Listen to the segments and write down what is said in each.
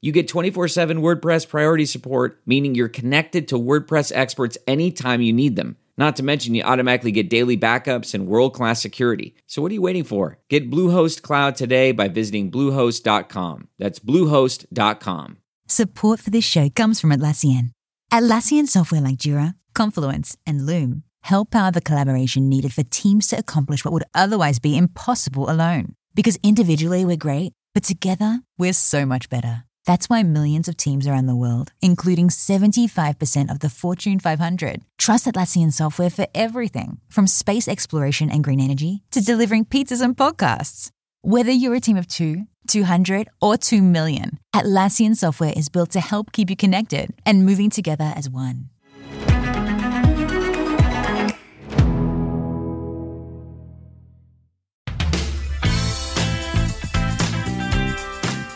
you get 24 7 WordPress priority support, meaning you're connected to WordPress experts anytime you need them. Not to mention, you automatically get daily backups and world class security. So, what are you waiting for? Get Bluehost Cloud today by visiting Bluehost.com. That's Bluehost.com. Support for this show comes from Atlassian. Atlassian software like Jira, Confluence, and Loom help power the collaboration needed for teams to accomplish what would otherwise be impossible alone. Because individually we're great, but together we're so much better. That's why millions of teams around the world, including 75% of the Fortune 500, trust Atlassian software for everything from space exploration and green energy to delivering pizzas and podcasts. Whether you're a team of two, 200, or 2 million, Atlassian software is built to help keep you connected and moving together as one.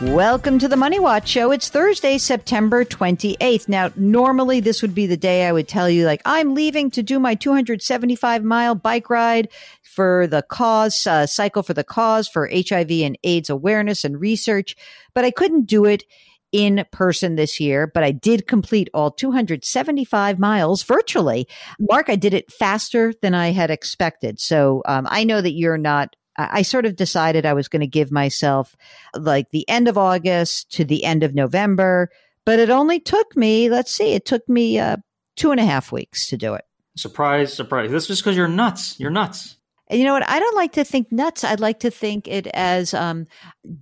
Welcome to the Money Watch Show. It's Thursday, September 28th. Now, normally this would be the day I would tell you, like, I'm leaving to do my 275 mile bike ride for the cause, uh, cycle for the cause for HIV and AIDS awareness and research. But I couldn't do it in person this year, but I did complete all 275 miles virtually. Mark, I did it faster than I had expected. So um, I know that you're not I sort of decided I was going to give myself like the end of August to the end of November, but it only took me, let's see, it took me uh, two and a half weeks to do it. Surprise, surprise. This is because you're nuts. You're nuts. And you know what? I don't like to think nuts. I'd like to think it as um,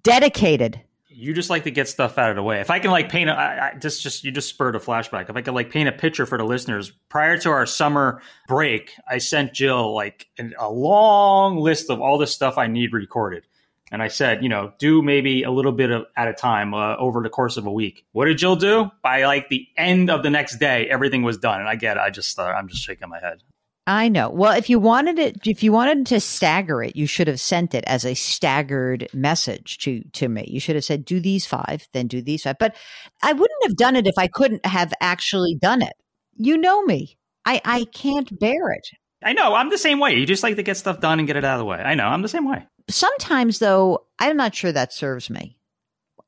dedicated you just like to get stuff out of the way. If I can like paint a, I, I, just just you just spurred a flashback. If I could like paint a picture for the listeners, prior to our summer break, I sent Jill like an, a long list of all the stuff I need recorded, and I said, you know, do maybe a little bit of at a time uh, over the course of a week. What did Jill do? By like the end of the next day, everything was done, and I get, it. I just uh, I'm just shaking my head. I know. Well, if you wanted it, if you wanted to stagger it, you should have sent it as a staggered message to to me. You should have said, "Do these five, then do these five. But I wouldn't have done it if I couldn't have actually done it. You know me. I I can't bear it. I know. I'm the same way. You just like to get stuff done and get it out of the way. I know. I'm the same way. Sometimes, though, I'm not sure that serves me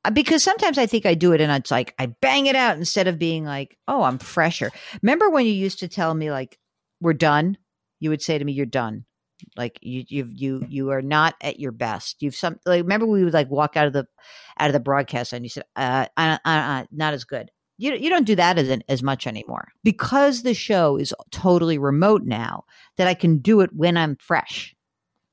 uh, because sometimes I think I do it and it's like I bang it out instead of being like, oh, I'm fresher. Remember when you used to tell me like, we're done, you would say to me, "You're done." Like you, you, you, you are not at your best. You've some like remember we would like walk out of the out of the broadcast and you said, uh, uh, uh, uh not as good." You you don't do that as as much anymore because the show is totally remote now. That I can do it when I'm fresh.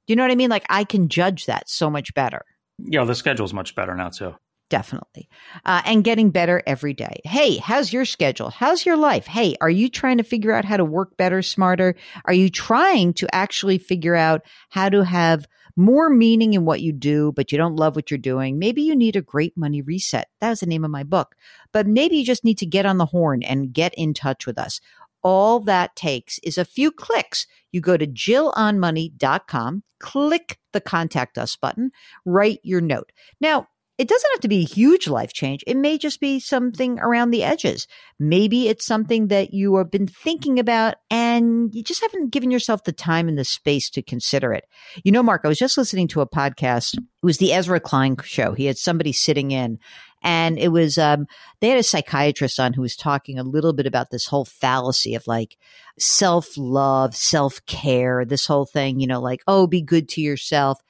Do you know what I mean? Like I can judge that so much better. Yeah, the schedule's much better now too definitely. Uh, and getting better every day. Hey, how's your schedule? How's your life? Hey, are you trying to figure out how to work better, smarter? Are you trying to actually figure out how to have more meaning in what you do, but you don't love what you're doing? Maybe you need a great money reset. That's the name of my book. But maybe you just need to get on the horn and get in touch with us. All that takes is a few clicks. You go to jillonmoney.com, click the contact us button, write your note. Now, it doesn't have to be a huge life change. It may just be something around the edges. Maybe it's something that you have been thinking about and you just haven't given yourself the time and the space to consider it. You know, Mark, I was just listening to a podcast. It was the Ezra Klein show. He had somebody sitting in and it was, um, they had a psychiatrist on who was talking a little bit about this whole fallacy of like self love, self care, this whole thing, you know, like, oh, be good to yourself.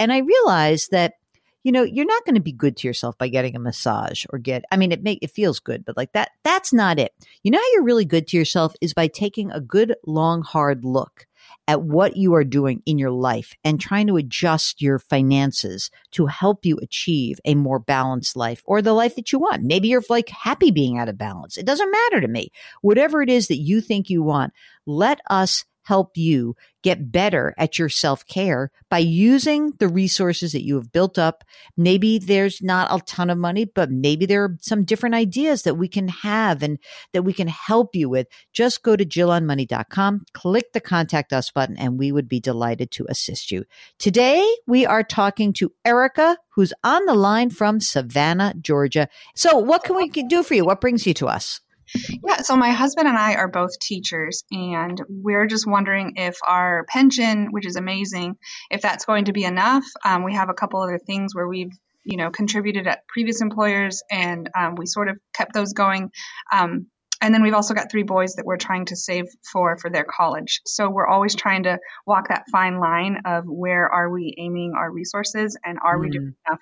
And I realized that you know, you're not going to be good to yourself by getting a massage or get, I mean, it make, it feels good, but like that, that's not it. You know how you're really good to yourself is by taking a good, long, hard look at what you are doing in your life and trying to adjust your finances to help you achieve a more balanced life or the life that you want. Maybe you're like happy being out of balance. It doesn't matter to me. Whatever it is that you think you want, let us help you get better at your self care by using the resources that you have built up. Maybe there's not a ton of money, but maybe there are some different ideas that we can have and that we can help you with. Just go to jillonmoney.com, click the contact us button, and we would be delighted to assist you. Today, we are talking to Erica, who's on the line from Savannah, Georgia. So what can we do for you? What brings you to us? Yeah, so my husband and I are both teachers, and we're just wondering if our pension, which is amazing, if that's going to be enough. Um, we have a couple other things where we've you know contributed at previous employers, and um, we sort of kept those going. Um, and then we've also got three boys that we're trying to save for for their college. So we're always trying to walk that fine line of where are we aiming our resources, and are mm. we doing enough,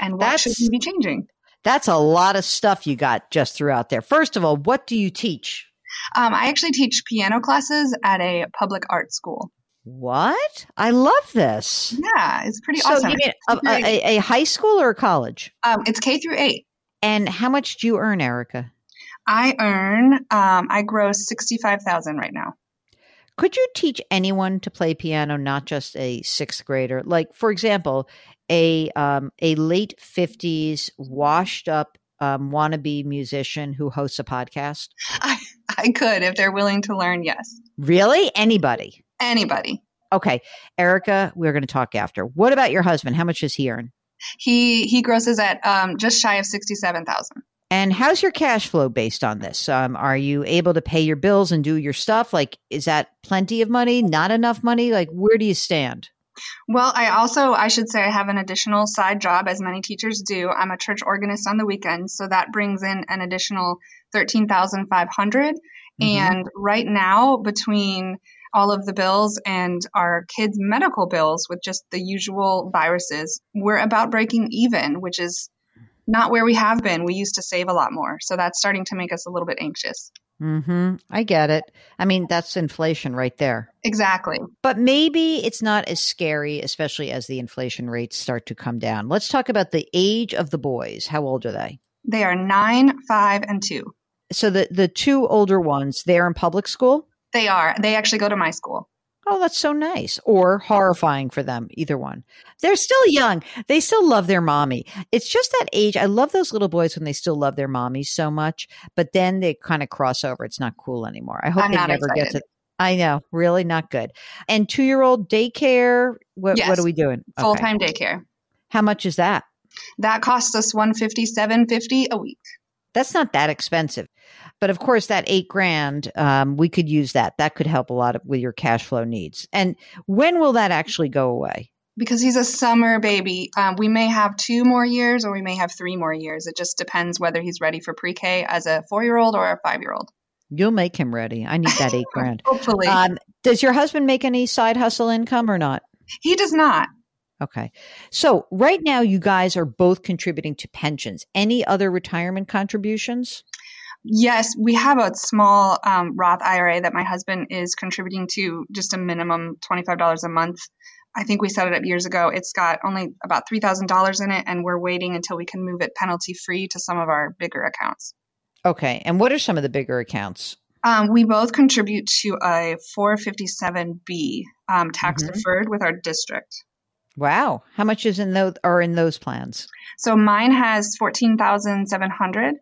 and what That's- should we be changing? That's a lot of stuff you got just throughout there. First of all, what do you teach? Um, I actually teach piano classes at a public art school. What? I love this. Yeah, it's pretty so awesome. You mean a, a, a, high school or a college? Um, it's K through eight. And how much do you earn, Erica? I earn, um, I gross sixty-five thousand right now. Could you teach anyone to play piano, not just a sixth grader? Like, for example, a um, a late fifties washed up um, wannabe musician who hosts a podcast? I, I could if they're willing to learn. Yes. Really? Anybody? Anybody. Okay, Erica, we're going to talk after. What about your husband? How much does he earn? He he grosses at um, just shy of sixty seven thousand. And how's your cash flow based on this? Um, are you able to pay your bills and do your stuff? Like, is that plenty of money? Not enough money? Like, where do you stand? Well, I also, I should say, I have an additional side job, as many teachers do. I'm a church organist on the weekends, so that brings in an additional thirteen thousand five hundred. Mm-hmm. And right now, between all of the bills and our kids' medical bills with just the usual viruses, we're about breaking even, which is not where we have been. We used to save a lot more, so that's starting to make us a little bit anxious. Hmm. I get it. I mean, that's inflation right there. Exactly. But maybe it's not as scary, especially as the inflation rates start to come down. Let's talk about the age of the boys. How old are they? They are nine, five, and two. So the the two older ones, they're in public school. They are. They actually go to my school. Oh, that's so nice. Or horrifying for them, either one. They're still young. They still love their mommy. It's just that age. I love those little boys when they still love their mommies so much, but then they kind of cross over. It's not cool anymore. I hope I'm they never excited. get to. I know, really not good. And two year old daycare. What, yes. what are we doing? Full time okay. daycare. How much is that? That costs us one fifty seven fifty a week. That's not that expensive. But of course, that eight grand, um, we could use that. That could help a lot of, with your cash flow needs. And when will that actually go away? Because he's a summer baby. Um, we may have two more years or we may have three more years. It just depends whether he's ready for pre K as a four year old or a five year old. You'll make him ready. I need that eight grand. Hopefully. Um, does your husband make any side hustle income or not? He does not. Okay. So right now, you guys are both contributing to pensions. Any other retirement contributions? Yes, we have a small um, Roth IRA that my husband is contributing to just a minimum $25 a month. I think we set it up years ago. It's got only about $3,000 in it, and we're waiting until we can move it penalty free to some of our bigger accounts. Okay. And what are some of the bigger accounts? Um, we both contribute to a 457B um, tax mm-hmm. deferred with our district. Wow. How much is in those are in those plans? So mine has 14,700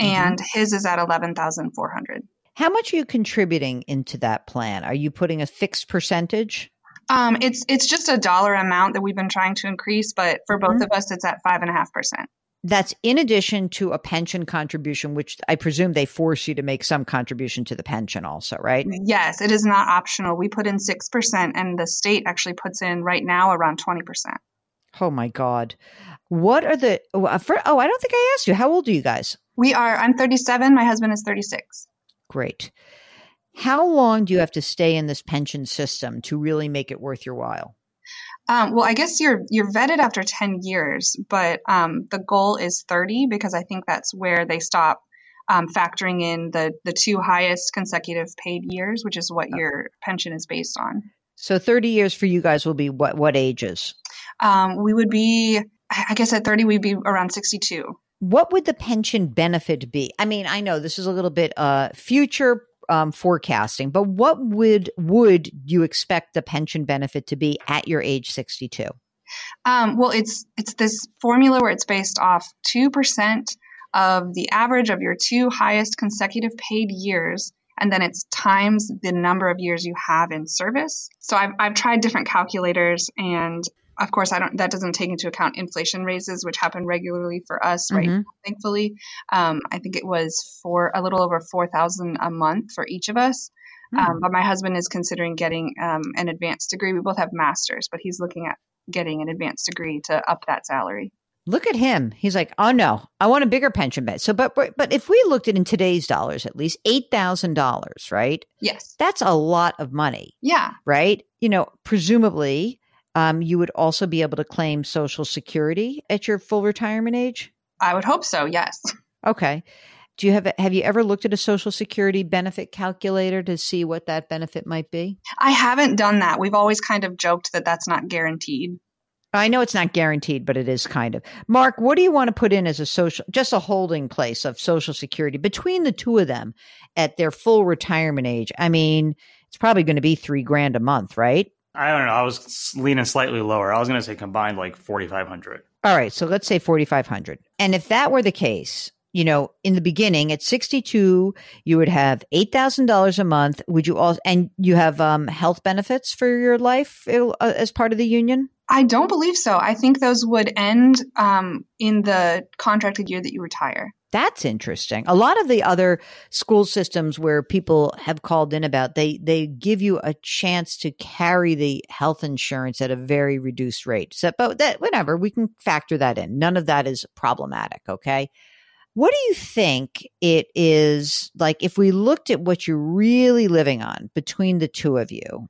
Mm-hmm. and his is at 11,400. How much are you contributing into that plan? Are you putting a fixed percentage? Um, it's it's just a dollar amount that we've been trying to increase, but for both mm-hmm. of us, it's at five and a half percent. That's in addition to a pension contribution, which I presume they force you to make some contribution to the pension, also, right? Yes, it is not optional. We put in six percent, and the state actually puts in right now around twenty percent. Oh my God. What are the, oh, uh, for, oh, I don't think I asked you. How old are you guys? We are, I'm 37. My husband is 36. Great. How long do you have to stay in this pension system to really make it worth your while? Um, well, I guess you're you're vested after 10 years, but um, the goal is 30 because I think that's where they stop um, factoring in the the two highest consecutive paid years, which is what your pension is based on. So 30 years for you guys will be what what ages? Um, we would be, I guess, at 30, we'd be around 62. What would the pension benefit be? I mean, I know this is a little bit uh, future um, forecasting, but what would would you expect the pension benefit to be at your age 62? Um, well, it's it's this formula where it's based off two percent of the average of your two highest consecutive paid years and then it's times the number of years you have in service. So I've, I've tried different calculators and of course, I don't. That doesn't take into account inflation raises, which happen regularly for us, right? Mm-hmm. Thankfully, um, I think it was for a little over four thousand a month for each of us. Mm-hmm. Um, but my husband is considering getting um, an advanced degree. We both have masters, but he's looking at getting an advanced degree to up that salary. Look at him. He's like, oh no, I want a bigger pension bet. So, but but if we looked at in today's dollars, at least eight thousand dollars, right? Yes, that's a lot of money. Yeah, right. You know, presumably um, you would also be able to claim Social Security at your full retirement age. I would hope so. Yes. Okay. Do you have have you ever looked at a Social Security benefit calculator to see what that benefit might be? I haven't done that. We've always kind of joked that that's not guaranteed. I know it's not guaranteed, but it is kind of. Mark, what do you want to put in as a social, just a holding place of Social Security between the two of them at their full retirement age? I mean, it's probably going to be three grand a month, right? I don't know. I was leaning slightly lower. I was going to say combined like 4,500. All right. So let's say 4,500. And if that were the case, you know, in the beginning at 62, you would have $8,000 a month. Would you all, and you have um, health benefits for your life uh, as part of the union? I don't believe so. I think those would end um, in the contracted year that you retire. That's interesting. A lot of the other school systems where people have called in about they they give you a chance to carry the health insurance at a very reduced rate. So, but that whatever we can factor that in. None of that is problematic. Okay. What do you think it is like if we looked at what you're really living on between the two of you?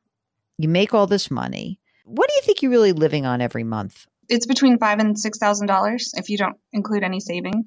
You make all this money. What do you think you're really living on every month? It's between five and six thousand dollars if you don't include any saving.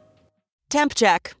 Temp check.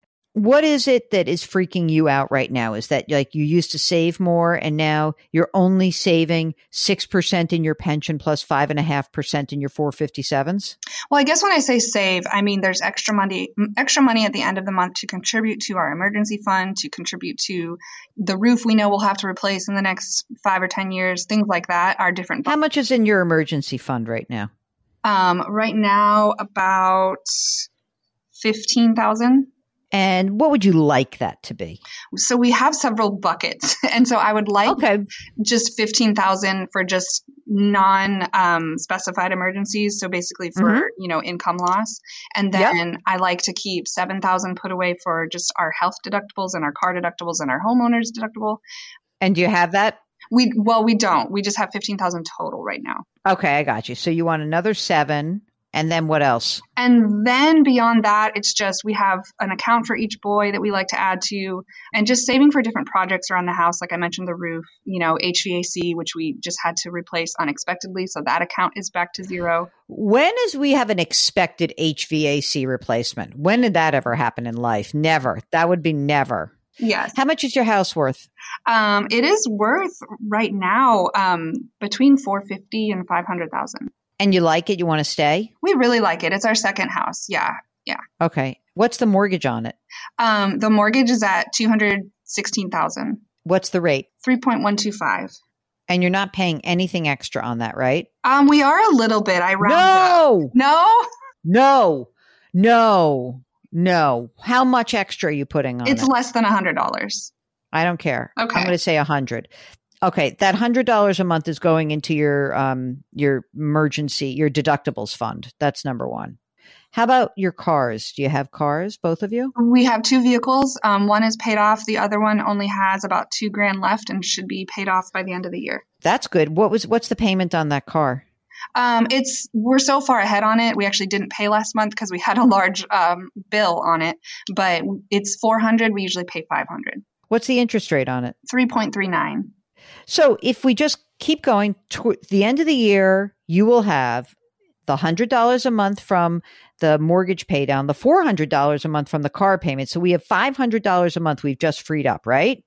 What is it that is freaking you out right now? Is that like you used to save more and now you're only saving 6% in your pension plus 5.5% in your 457s? Well, I guess when I say save, I mean there's extra money, extra money at the end of the month to contribute to our emergency fund, to contribute to the roof we know we'll have to replace in the next five or 10 years. Things like that are different. How much is in your emergency fund right now? Um, right now, about fifteen thousand. And what would you like that to be? So we have several buckets, and so I would like Okay. just fifteen thousand for just non-specified emergencies. So basically for Mhm. you know income loss, and Yep. then I like to keep seven thousand put away for just our health deductibles and our car deductibles and our homeowners deductible. And do you have that? We well we don't. We just have fifteen thousand total right now. Okay, I got you. So you want another seven. And then what else? And then beyond that, it's just we have an account for each boy that we like to add to, and just saving for different projects around the house. Like I mentioned, the roof, you know, HVAC, which we just had to replace unexpectedly. So that account is back to zero. When is we have an expected HVAC replacement? When did that ever happen in life? Never. That would be never. Yes. How much is your house worth? Um, it is worth right now um, between 450 and 500,000. And you like it? You want to stay? We really like it. It's our second house. Yeah. Yeah. Okay. What's the mortgage on it? Um, the mortgage is at 216,000. What's the rate? 3.125. And you're not paying anything extra on that, right? Um, we are a little bit. I round up. No, No, no, no, no. How much extra are you putting on it's it? less than a hundred dollars. I don't care. Okay. I'm going to say a hundred. Okay, that hundred dollars a month is going into your um your emergency your deductibles fund. That's number one. How about your cars? Do you have cars, both of you? We have two vehicles. Um, one is paid off. The other one only has about two grand left and should be paid off by the end of the year. That's good. What was what's the payment on that car? Um, it's we're so far ahead on it. We actually didn't pay last month because we had a large um, bill on it. But it's four hundred. We usually pay five hundred. What's the interest rate on it? Three point three nine. So if we just keep going to the end of the year, you will have the hundred dollars a month from the mortgage pay down, the four hundred dollars a month from the car payment. So we have five hundred dollars a month we've just freed up, right?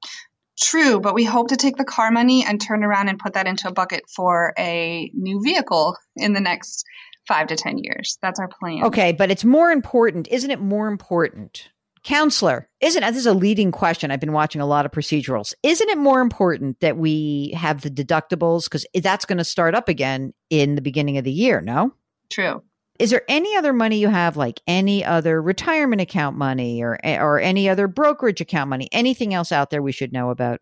True, but we hope to take the car money and turn around and put that into a bucket for a new vehicle in the next five to ten years. That's our plan. Okay, but it's more important, isn't it? More important, counselor, isn't? This is a leading question. I've been watching a lot of procedurals. Isn't it more important that we have the deductibles because that's going to start up again in the beginning of the year? No. True. Is there any other money you have, like any other retirement account money or or any other brokerage account money? Anything else out there we should know about?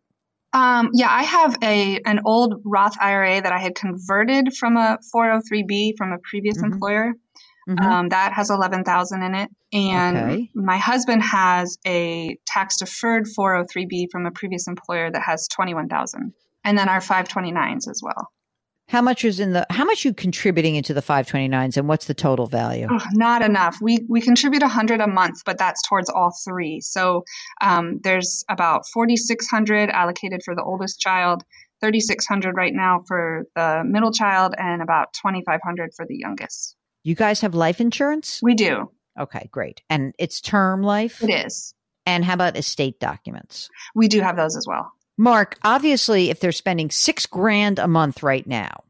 Um, yeah, I have a an old Roth IRA that I had converted from a 403b from a previous Mhm. employer. Mhm. Um, that has eleven thousand in it, and Okay. my husband has a tax deferred 403b from a previous employer that has twenty one thousand, and then our 529s as well. how much is in the? How much you contributing into the five twenty nines, and what's the total value? Ugh, not enough. We we contribute a hundred a month, but that's towards all three. So um, there's about forty six hundred allocated for the oldest child, thirty six hundred right now for the middle child, and about twenty five hundred for the youngest. You guys have life insurance? We do. Okay, great. And it's term life. It is. And how about estate documents? We do have those as well. Mark, obviously, if they're spending six grand a month right now,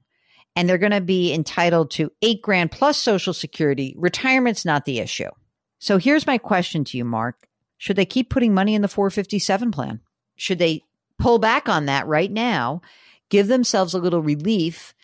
and they're going to be entitled to eight grand plus Social Security, retirement's not the issue. So here's my question to you, Mark. Should they keep putting money in the 457 plan? Should they pull back on that right now, give themselves a little relief?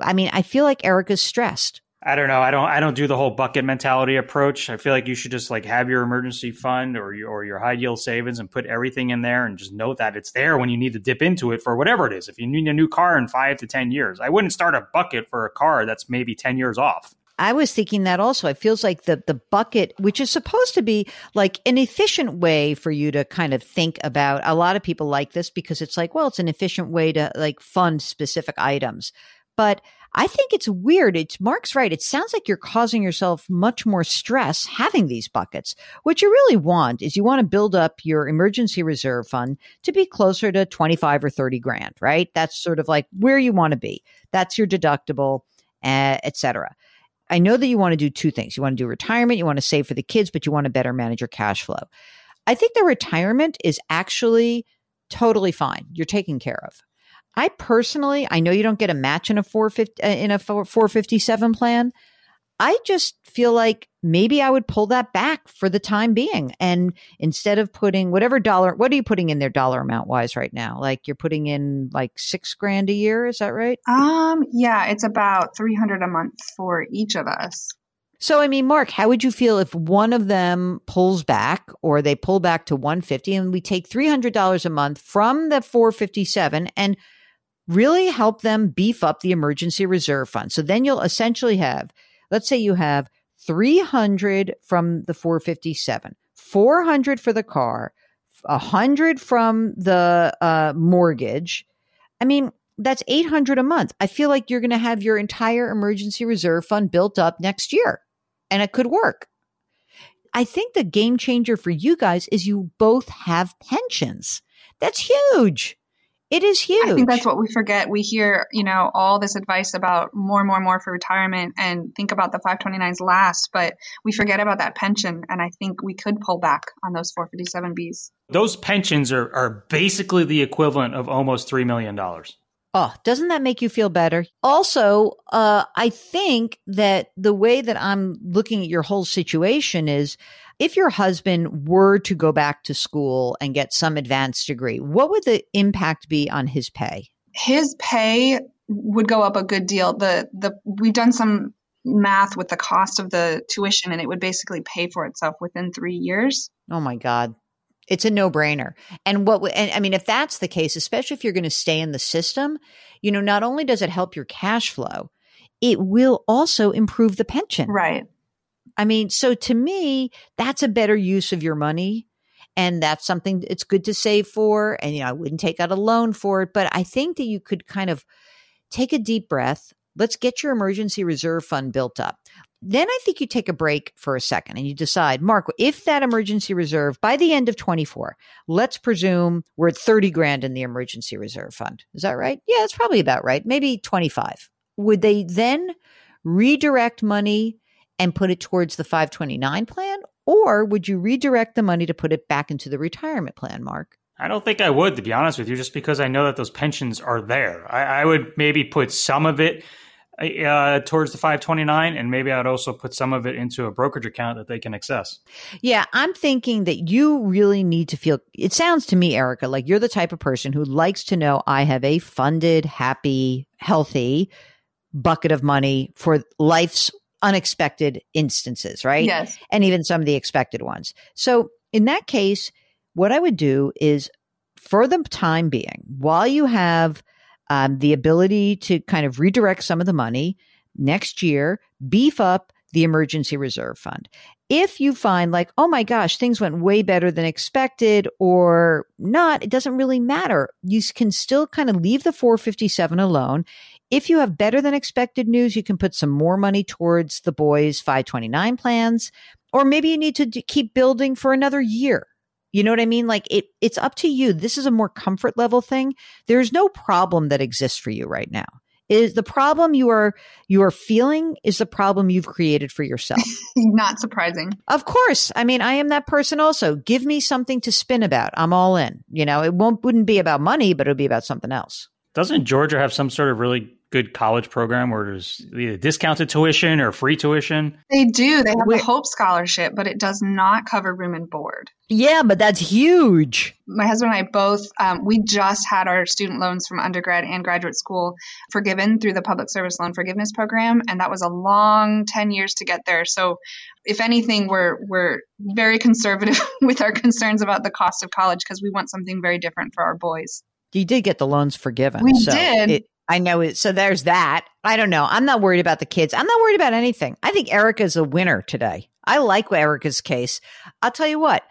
I mean, I feel like Erica's stressed. I don't know. I don't. I don't do the whole bucket mentality approach. I feel like you should just like have your emergency fund or your or your high yield savings and put everything in there and just know that it's there when you need to dip into it for whatever it is. If you need a new car in five to ten years, I wouldn't start a bucket for a car that's maybe ten years off. I was thinking that also. It feels like the the bucket, which is supposed to be like an efficient way for you to kind of think about. A lot of people like this because it's like, well, it's an efficient way to like fund specific items. But I think it's weird. It's Mark's right. It sounds like you're causing yourself much more stress having these buckets. What you really want is you want to build up your emergency reserve fund to be closer to 25 or 30 grand, right? That's sort of like where you want to be. That's your deductible, uh, et cetera. I know that you want to do two things. You want to do retirement, you want to save for the kids, but you want to better manage your cash flow. I think the retirement is actually totally fine. You're taken care of. I personally, I know you don't get a match in a 450 uh, in a 457 plan. I just feel like maybe I would pull that back for the time being. And instead of putting whatever dollar, what are you putting in there dollar amount wise right now? Like you're putting in like six grand a year. Is that right? Um, yeah, it's about three hundred a month for each of us. So, I mean, Mark, how would you feel if one of them pulls back or they pull back to 150 and we take $300 a month from the 457 and really help them beef up the emergency reserve fund? So then you'll essentially have, let's say you have 300 from the 457, 400 for the car, 100 from the uh, mortgage. I mean, that's 800 a month. I feel like you're going to have your entire emergency reserve fund built up next year and it could work. I think the game changer for you guys is you both have pensions. That's huge. It is huge. I think that's what we forget. We hear, you know, all this advice about more, more, more for retirement and think about the 529s last, but we forget about that pension. And I think we could pull back on those 457Bs. Those pensions are, are basically the equivalent of almost $3 million. Oh, doesn't that make you feel better? Also, uh, I think that the way that I'm looking at your whole situation is if your husband were to go back to school and get some advanced degree, what would the impact be on his pay? His pay would go up a good deal. The the we've done some math with the cost of the tuition and it would basically pay for itself within 3 years. Oh my god. It's a no brainer. And what, and I mean, if that's the case, especially if you're going to stay in the system, you know, not only does it help your cash flow, it will also improve the pension. Right. I mean, so to me, that's a better use of your money. And that's something it's good to save for. And, you know, I wouldn't take out a loan for it, but I think that you could kind of take a deep breath. Let's get your emergency reserve fund built up then I think you take a break for a second and you decide, Mark, if that emergency reserve by the end of 24, let's presume we're at 30 grand in the emergency reserve fund. Is that right? Yeah, that's probably about right. Maybe 25. Would they then redirect money and put it towards the 529 plan? Or would you redirect the money to put it back into the retirement plan, Mark? I don't think I would, to be honest with you, just because I know that those pensions are there. I, I would maybe put some of it uh, towards the 529 and maybe i'd also put some of it into a brokerage account that they can access yeah i'm thinking that you really need to feel it sounds to me erica like you're the type of person who likes to know i have a funded happy healthy bucket of money for life's unexpected instances right yes and even some of the expected ones so in that case what i would do is for the time being while you have um, the ability to kind of redirect some of the money next year, beef up the emergency reserve fund. If you find like, oh my gosh, things went way better than expected or not, it doesn't really matter. You can still kind of leave the 457 alone. If you have better than expected news, you can put some more money towards the boys' 529 plans, or maybe you need to d- keep building for another year. You know what I mean? Like it it's up to you. This is a more comfort level thing. There's no problem that exists for you right now. Is the problem you are you are feeling is the problem you've created for yourself. Not surprising. Of course. I mean, I am that person also. Give me something to spin about. I'm all in. You know, it won't wouldn't be about money, but it'll be about something else. Doesn't Georgia have some sort of really good college program where there's either discounted tuition or free tuition? They do. They have a Hope Scholarship, but it does not cover room and board. Yeah, but that's huge. My husband and I both, um, we just had our student loans from undergrad and graduate school forgiven through the Public Service Loan Forgiveness Program, and that was a long 10 years to get there. So, if anything, we're, we're very conservative with our concerns about the cost of college because we want something very different for our boys. You did get the loans forgiven. We so did. It, I know it. So there's that. I don't know. I'm not worried about the kids. I'm not worried about anything. I think Erica's a winner today. I like Erica's case. I'll tell you what,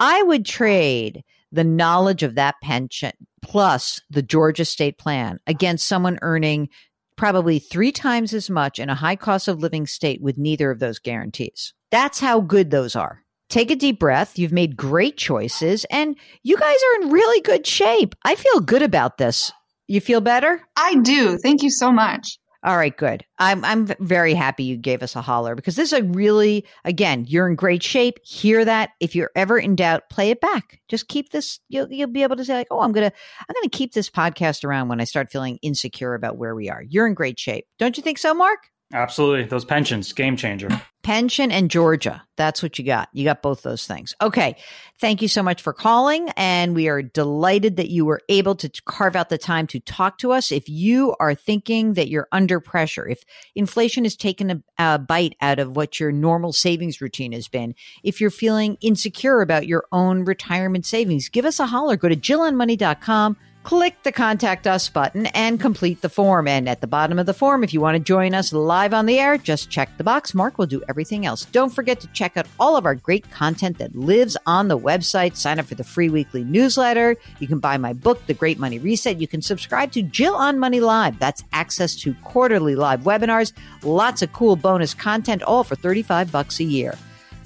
I would trade the knowledge of that pension plus the Georgia state plan against someone earning probably three times as much in a high cost of living state with neither of those guarantees. That's how good those are. Take a deep breath. You've made great choices and you guys are in really good shape. I feel good about this. You feel better? I do. Thank you so much. All right, good. I'm I'm very happy you gave us a holler because this is a really again, you're in great shape. Hear that. If you're ever in doubt, play it back. Just keep this you'll you'll be able to say like, "Oh, I'm going to I'm going to keep this podcast around when I start feeling insecure about where we are." You're in great shape. Don't you think so, Mark? Absolutely. Those pensions, game changer pension and Georgia. That's what you got. You got both those things. Okay. Thank you so much for calling. And we are delighted that you were able to carve out the time to talk to us. If you are thinking that you're under pressure, if inflation has taken a, a bite out of what your normal savings routine has been, if you're feeling insecure about your own retirement savings, give us a holler. Go to jillonmoney.com click the contact us button and complete the form. And at the bottom of the form, if you want to join us live on the air, just check the box. Mark will do everything else. Don't forget to check out all of our great content that lives on the website. Sign up for the free weekly newsletter. You can buy my book, The Great Money Reset. You can subscribe to Jill on Money Live. That's access to quarterly live webinars, lots of cool bonus content, all for 35 bucks a year.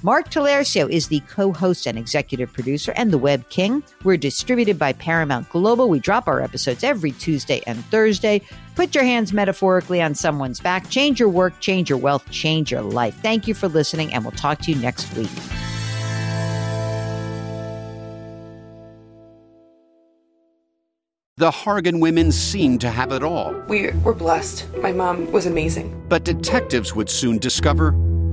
Mark Talercio is the co-host and executive producer and the web king. We're distributed by Paramount Global. We drop our episodes every Tuesday and Thursday. Put your hands metaphorically on someone's back. Change your work, change your wealth, change your life. Thank you for listening, and we'll talk to you next week. The Hargan women seemed to have it all. We were blessed. My mom was amazing. But detectives would soon discover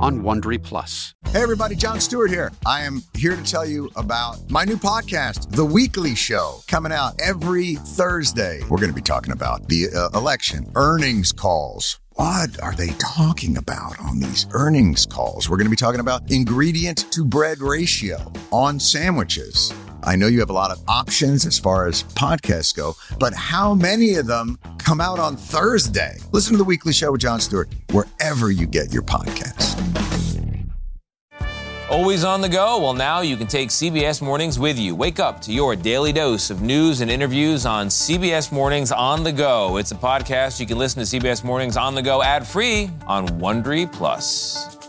on Wondery Plus. Hey, everybody, Jon Stewart here. I am here to tell you about my new podcast, The Weekly Show, coming out every Thursday. We're going to be talking about the uh, election, earnings calls. What are they talking about on these earnings calls? We're going to be talking about ingredient to bread ratio on sandwiches. I know you have a lot of options as far as podcasts go, but how many of them come out on Thursday? Listen to the weekly show with Jon Stewart wherever you get your podcasts. Always on the go? Well, now you can take CBS Mornings with you. Wake up to your daily dose of news and interviews on CBS Mornings on the go. It's a podcast you can listen to CBS Mornings on the go ad free on Wondery Plus.